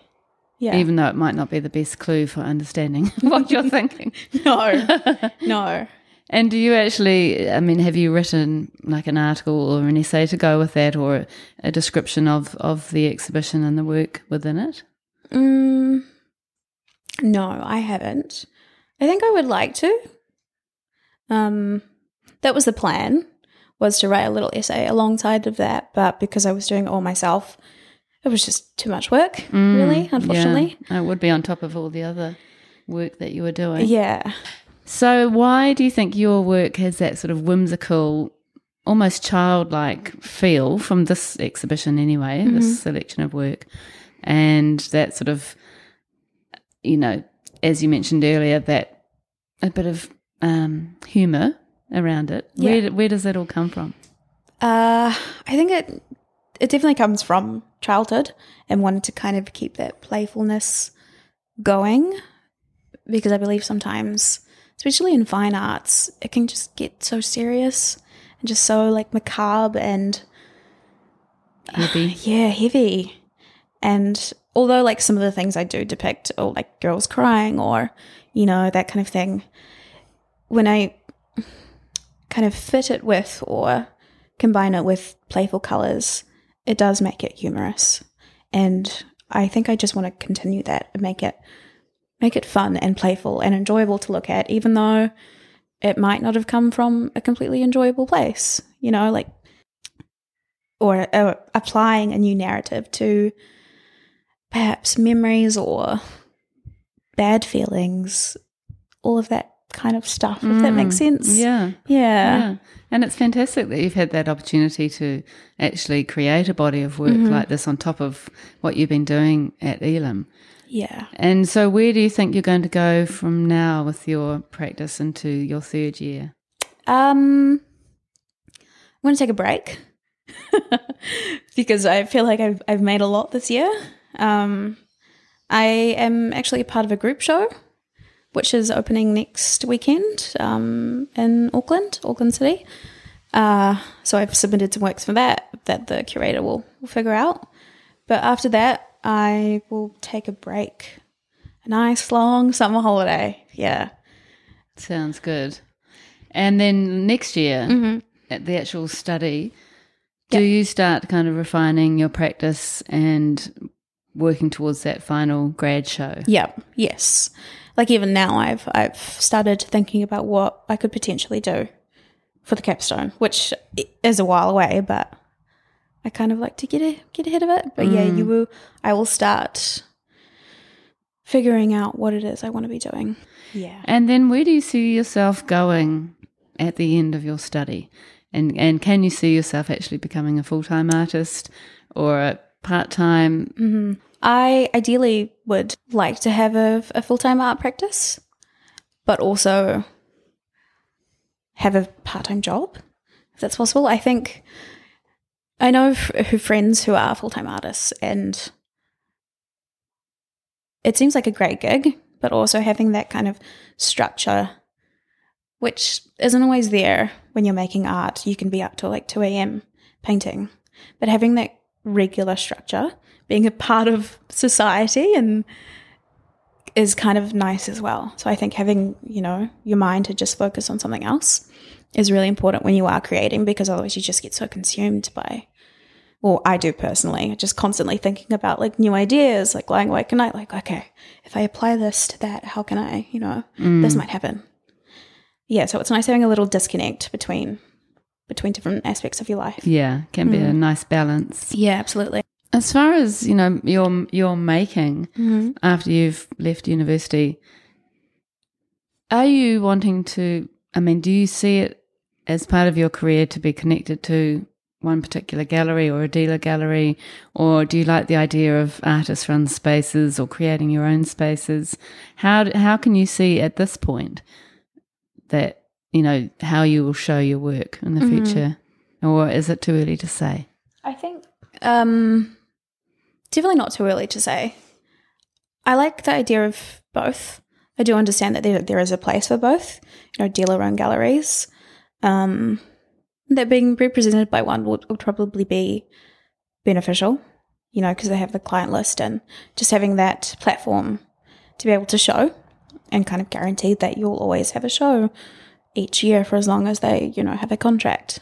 Yeah. Even though it might not be the best clue for understanding *laughs* what you're thinking. *laughs* no. *laughs* no. And do you actually, I mean, have you written like an article or an essay to go with that or a description of, of the exhibition and the work within it? Mm, no, I haven't. I think I would like to. Um, that was the plan, was to write a little essay alongside of that, but because I was doing it all myself, it was just too much work, really, unfortunately. Yeah, it would be on top of all the other work that you were doing. Yeah. So, why do you think your work has that sort of whimsical, almost childlike feel from this exhibition, anyway, this selection of work, and that sort of, you know, as you mentioned earlier, that a bit of um, humour around it? Yeah. Where, where does that all come from? Uh, I think it it definitely comes from childhood and wanting to kind of keep that playfulness going because I believe sometimes, especially in fine arts, it can just get so serious and just so like macabre and Heavy? *sighs* yeah, heavy. And although like some of the things I do depict or like girls crying or, you know, that kind of thing, when I kind of fit it with or combine it with playful colors, it does make it humorous. And I think I just want to continue that and make it make it fun and playful and enjoyable to look at, even though it might not have come from a completely enjoyable place. You know, like or uh, applying a new narrative to perhaps memories or bad feelings, all of that kind of stuff, if that makes sense. Yeah. Yeah. Yeah. And it's fantastic that you've had that opportunity to actually create a body of work Mm-hmm. like this on top of what you've been doing at Elam. Yeah. And so, where do you think you're going to go from now with your practice into your third year? Um, I'm going to take a break *laughs* because I feel like I've, I've made a lot this year. Um, I am actually a part of a group show, which is opening next weekend um, in Auckland, Auckland City. Uh, so I've submitted some works for that that the curator will, will figure out. But after that, I will take a break. A nice long summer holiday. Yeah. Sounds good. And then next year, Mm-hmm. at the actual study, do you start kind of refining your practice and working towards that final grad show? Yeah. Yes. Like even now, I've I've started thinking about what I could potentially do for the capstone, which is a while away, but I kind of like to get a, get ahead of it. But yeah, you mm. will. I will start figuring out what it is I want to be doing. Yeah. And then where do you see yourself going at the end of your study? And and can you see yourself actually becoming a full time artist or a part time? Mm-hmm. I ideally would like to have a, a full time art practice, but also have a part time job, if that's possible. I think I know f- who friends who are full time artists, and it seems like a great gig, but also having that kind of structure, which isn't always there when you're making art. You can be up till like 2 a.m. painting, but having that regular structure, being a part of society and is kind of nice as well. So I think having, you know, your mind to just focus on something else is really important when you are creating because otherwise you just get so consumed by well, I do personally, just constantly thinking about like new ideas, like lying awake at night, like, okay, if I apply this to that, how can I, you know, this mm. might happen. Yeah, so it's nice having a little disconnect between between different aspects of your life. Yeah, can be a mm. nice balance. Yeah, absolutely. As far as you know, your your making mm-hmm. after you've left university, are you wanting to? I mean, do you see it as part of your career to be connected to one particular gallery or a dealer gallery, or do you like the idea of artist run spaces or creating your own spaces? How how can you see at this point that you know how you will show your work in the Mm-hmm. future, or is it too early to say? I think um, definitely not too early to say. I like the idea of both. I do understand that there, there is a place for both. You know, dealer-run galleries. Um, that being represented by one would, would probably be beneficial. You know, because they have the client list and just having that platform to be able to show and kind of guarantee that you'll always have a show each year for as long as they, you know, have a contract.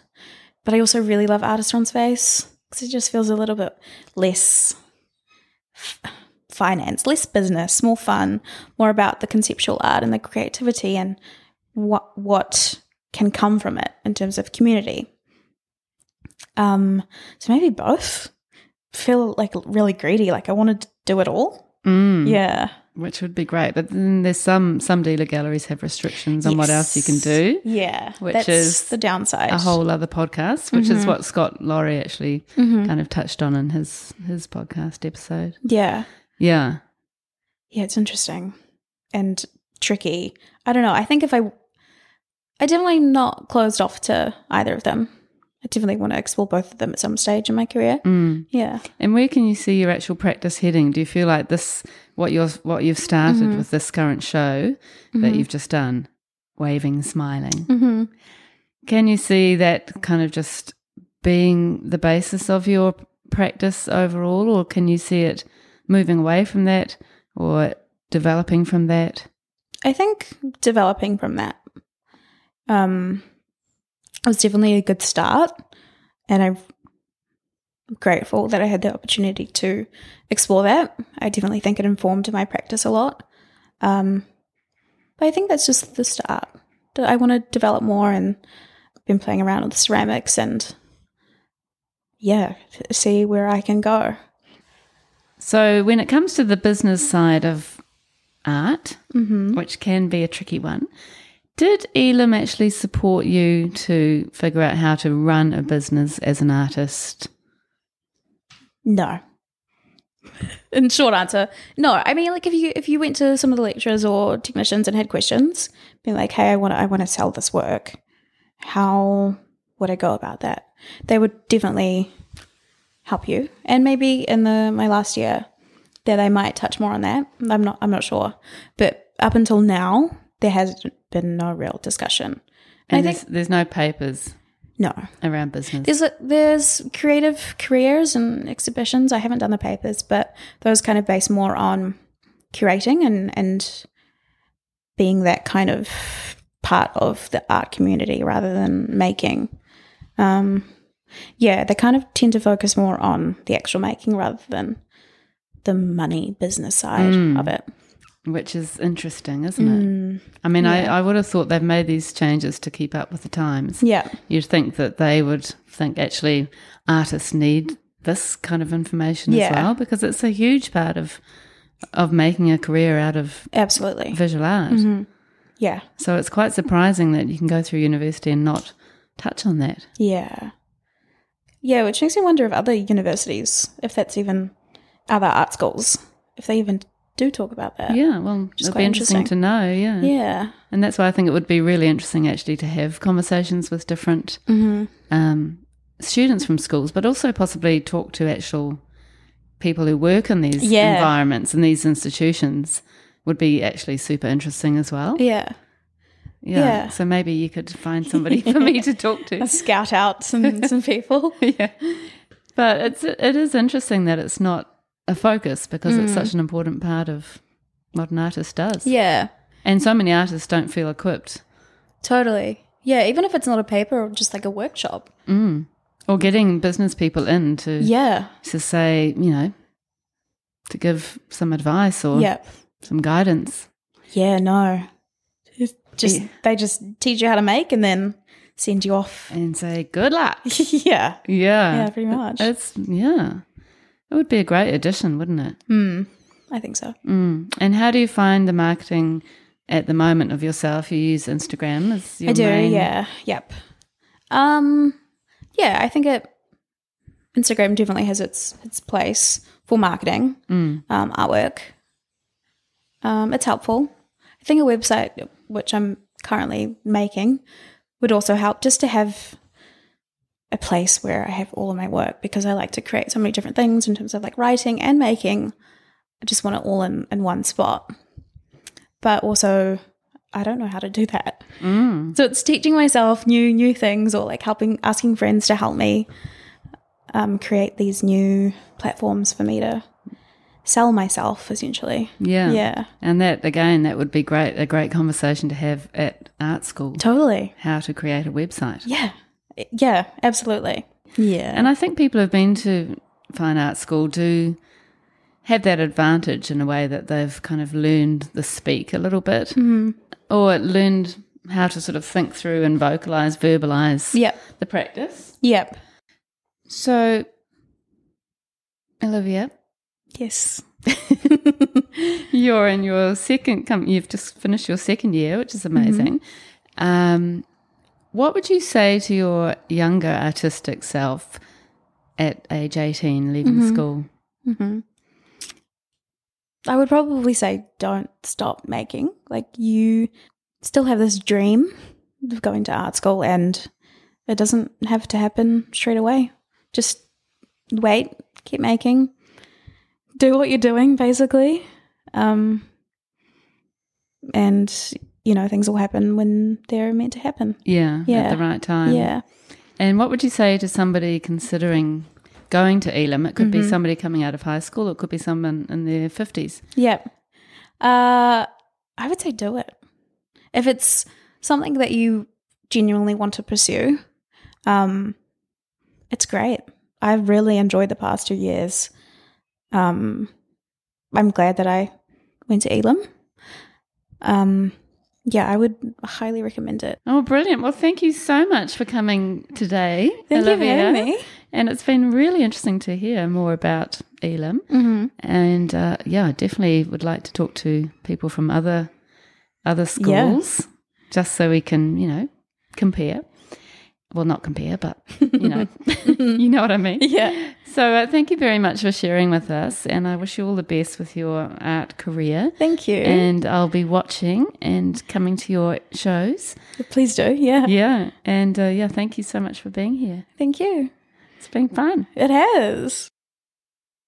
But I also really love Artist run Space because it just feels a little bit less f- finance, less business, more fun, more about the conceptual art and the creativity and what what can come from it in terms of community. Um, so maybe both. Feel like really greedy, like I want to do it all. Mm, Yeah, which would be great. But then there's some some dealer galleries have restrictions on what else you can do. Yeah, Which is the downside. a whole other podcast, which Mm-hmm. is what Scott Laurie actually kind of touched on in his his podcast episode. Yeah, Yeah. yeah, it's interesting and tricky. I don't know. I think if I, I definitely not closed off to either of them. I definitely want to explore both of them at some stage in my career. Mm. Yeah. And where can you see your actual practice heading? Do you feel like this what you're what you've started Mm-hmm. with this current show that you've just done, waving, smiling? Mm-hmm. Can you see that kind of just being the basis of your practice overall, or can you see it moving away from that or developing from that? I think developing from that um, was definitely a good start, and I'm grateful that I had the opportunity to explore that. I definitely think it informed my practice a lot, um, but I think that's just the start. That I want to develop more, and I've been playing around with ceramics and yeah, see where I can go. So, when it comes to the business side of art, Mm-hmm. which can be a tricky one, did Elam actually support you to figure out how to run a business as an artist? No. In short answer, no. I mean, like if you if you went to some of the lecturers or technicians and had questions, being like, "Hey, I want I want to sell this work. How would I go about that?" They would definitely help you. And maybe in the my last year, that they might touch more on that. I'm not I'm not sure, but up until now, there has been no real discussion. And I there's, think there's no papers no. around business. There's a, there's creative careers and exhibitions. I haven't done the papers, but those kind of base more on curating and and being that kind of part of the art community rather than making. Um, yeah, they kind of tend to focus more on the actual making rather than the money business side Mm. of it. Which is interesting, isn't it? Mm, I mean, yeah. I, I would have thought they've made these changes to keep up with the times. yeah, You'd think that they would think actually artists need this kind of information as well because it's a huge part of of making a career out of absolutely. visual art. Mhm. Yeah, So it's quite surprising that you can go through university and not touch on that. Yeah. Yeah, which makes me wonder if other universities, if that's even other art schools, if they even do talk about that. Yeah, well, it'd quite be interesting, interesting. to know. Yeah. Yeah. and that's why I think it would be really interesting actually to have conversations with different Mm-hmm. um, students from schools, but also possibly talk to actual people who work in these Yeah. environments and these institutions would be actually super interesting as well. Yeah. Yeah. Yeah. So maybe you could find somebody *laughs* for me to talk to. Scout out some, some people. *laughs* yeah. But it's it is interesting that it's not a focus because it's such an important part of what an artist does. Mm. Yeah. And so many artists don't feel equipped. Totally. Yeah, even if it's not a paper or just like a workshop. Mm. Or getting business people in to Yeah. to say, you know, to give some advice or Yep. some guidance. Yeah, no. It's Just Yeah. they just teach you how to make and then send you off. and say good luck. *laughs* yeah. Yeah, Yeah, pretty much. It's yeah, it would be a great addition, wouldn't it? Hmm. I think so. Mm. And how do you find the marketing at the moment of yourself, you use Instagram as your I do, main- yeah. Yep. Um yeah, I think it Instagram definitely has its its place for marketing, Mm. um, artwork. Um, it's helpful. I think a website which I'm currently making would also help just to have a place where I have all of my work because I like to create so many different things in terms of like writing and making. I just want it all in, in one spot. But also I don't know how to do that. Mm. So it's teaching myself new new things or like helping asking friends to help me um, create these new platforms for me to sell myself essentially. Yeah. Yeah. And that again, that would be great a great conversation to have at art school. Totally. How to create a website. Yeah. Yeah, absolutely. Yeah. And I think people who've been to fine art school do have that advantage in a way that they've kind of learned the speak a little bit Mm-hmm. or learned how to sort of think through and vocalize, verbalize Yep. the practice. Yep. So, Olivia, Yes. *laughs* you're in your second, com- you've just finished your second year, which is amazing. Um, what would you say to your younger artistic self at age 18, leaving school? hmm I would probably say don't stop making. Like you still have this dream of going to art school and it doesn't have to happen straight away. Just wait, keep making. Do what you're doing basically. Um and you know, things will happen when they're meant to happen. Yeah, yeah. at the right time. yeah. And what would you say to somebody considering going to Elam? It could be somebody coming out of high school, it could be someone in their 50s. Yep. Uh, I would say do it. If it's something that you genuinely want to pursue, um, it's great. I've really enjoyed the past two years. Um, I'm glad that I went to Elam. Um, yeah, I would highly recommend it. Oh, brilliant. Well, thank you so much for coming today. Thank you for having me. And it's been really interesting to hear more about Elam. Mm-hmm. And uh, yeah, I definitely would like to talk to people from other other Yeah. schools just so we can, you know, compare. Well, not compare, but you know, *laughs* you know what I mean. *laughs* Yeah. So uh, thank you very much for sharing with us, and I wish you all the best with your art career. Thank you. And I'll be watching and coming to your shows. Please do. Yeah. Yeah, and uh, yeah, thank you so much for being here. Thank you. It's been fun. It has.